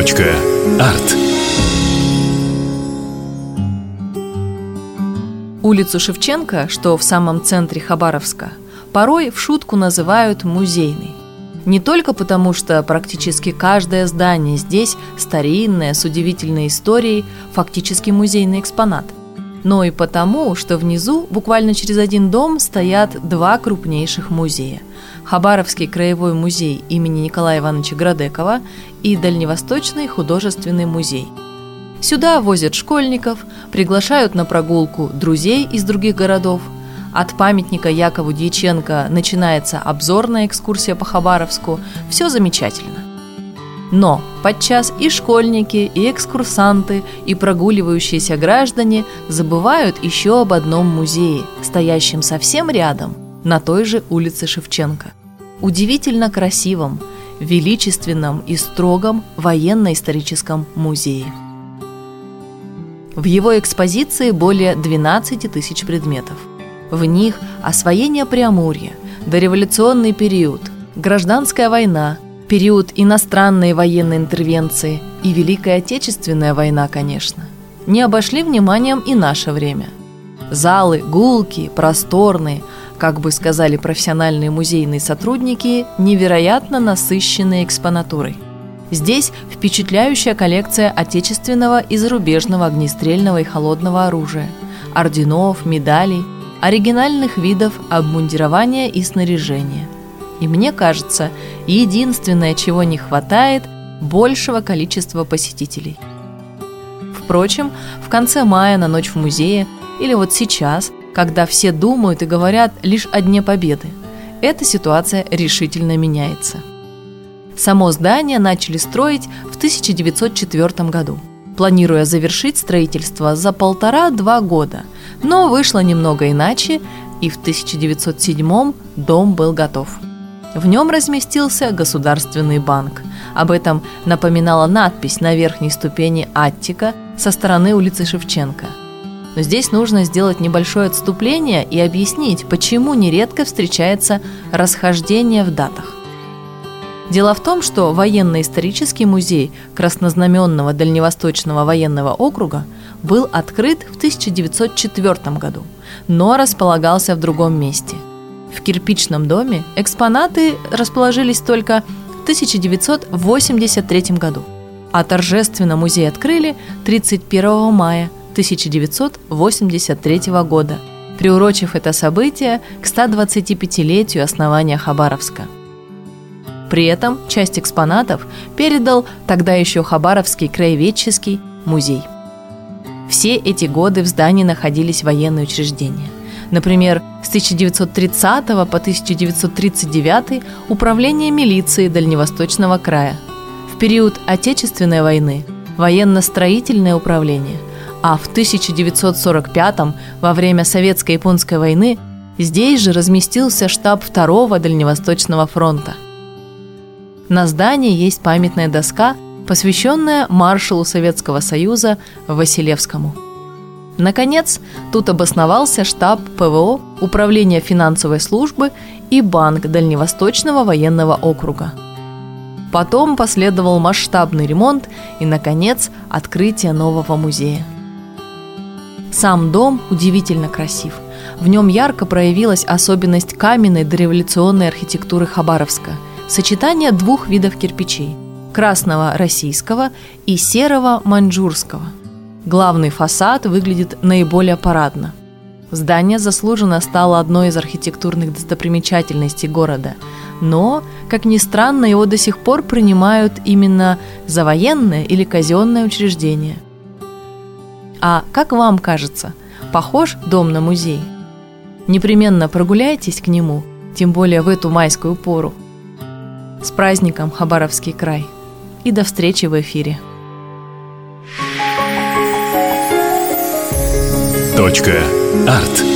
Арт. Улицу Шевченко, что в самом центре Хабаровска, порой в шутку называют музейной. Не только потому, что практически каждое здание здесь старинное, с удивительной историей, фактически музейный экспонат, но и потому, что внизу, буквально через один дом, стоят два крупнейших музея – Хабаровский краевой музей имени Николая Ивановича Градекова и Дальневосточный художественный музей. Сюда возят школьников, приглашают на прогулку друзей из других городов. От памятника Якову Дьяченко начинается обзорная экскурсия по Хабаровску. Все замечательно. Но подчас и школьники, и экскурсанты, и прогуливающиеся граждане забывают еще об одном музее, стоящем совсем рядом, на той же улице Шевченко удивительно красивом, величественном и строгом военно-историческом музее. В его экспозиции более 12 тысяч предметов. В них освоение Преамурья, дореволюционный период, гражданская война, период иностранной военной интервенции и Великая Отечественная война, конечно. Не обошли вниманием и наше время. Залы гулкие, просторные – как бы сказали профессиональные музейные сотрудники, невероятно насыщенной экспонатурой. Здесь впечатляющая коллекция отечественного и зарубежного огнестрельного и холодного оружия, орденов, медалей, оригинальных видов обмундирования и снаряжения. И мне кажется, единственное, чего не хватает – большего количества посетителей. Впрочем, в конце мая на ночь в музее или вот сейчас – когда все думают и говорят лишь о Дне Победы. Эта ситуация решительно меняется. Само здание начали строить в 1904 году, планируя завершить строительство за полтора-два года, но вышло немного иначе, и в 1907 дом был готов. В нем разместился Государственный банк. Об этом напоминала надпись на верхней ступени Аттика со стороны улицы Шевченко – но здесь нужно сделать небольшое отступление и объяснить, почему нередко встречается расхождение в датах. Дело в том, что военно-исторический музей Краснознаменного Дальневосточного военного округа был открыт в 1904 году, но располагался в другом месте. В кирпичном доме экспонаты расположились только в 1983 году, а торжественно музей открыли 31 мая 1983 года, приурочив это событие к 125-летию основания Хабаровска. При этом часть экспонатов передал тогда еще Хабаровский краеведческий музей. Все эти годы в здании находились военные учреждения. Например, с 1930 по 1939 управление милиции Дальневосточного края. В период Отечественной войны военно-строительное управление – а в 1945-м, во время Советско-японской войны, здесь же разместился штаб Второго Дальневосточного фронта. На здании есть памятная доска, посвященная маршалу Советского Союза Василевскому. Наконец, тут обосновался штаб ПВО, Управление финансовой службы и Банк Дальневосточного военного округа. Потом последовал масштабный ремонт и, наконец, открытие нового музея. Сам дом удивительно красив. В нем ярко проявилась особенность каменной дореволюционной архитектуры Хабаровска – сочетание двух видов кирпичей – красного российского и серого маньчжурского. Главный фасад выглядит наиболее парадно. Здание заслуженно стало одной из архитектурных достопримечательностей города, но, как ни странно, его до сих пор принимают именно за военное или казенное учреждение – а как вам кажется, похож дом на музей? Непременно прогуляйтесь к нему, тем более в эту майскую пору. С праздником Хабаровский край. И до встречи в эфире. Точка. Арт.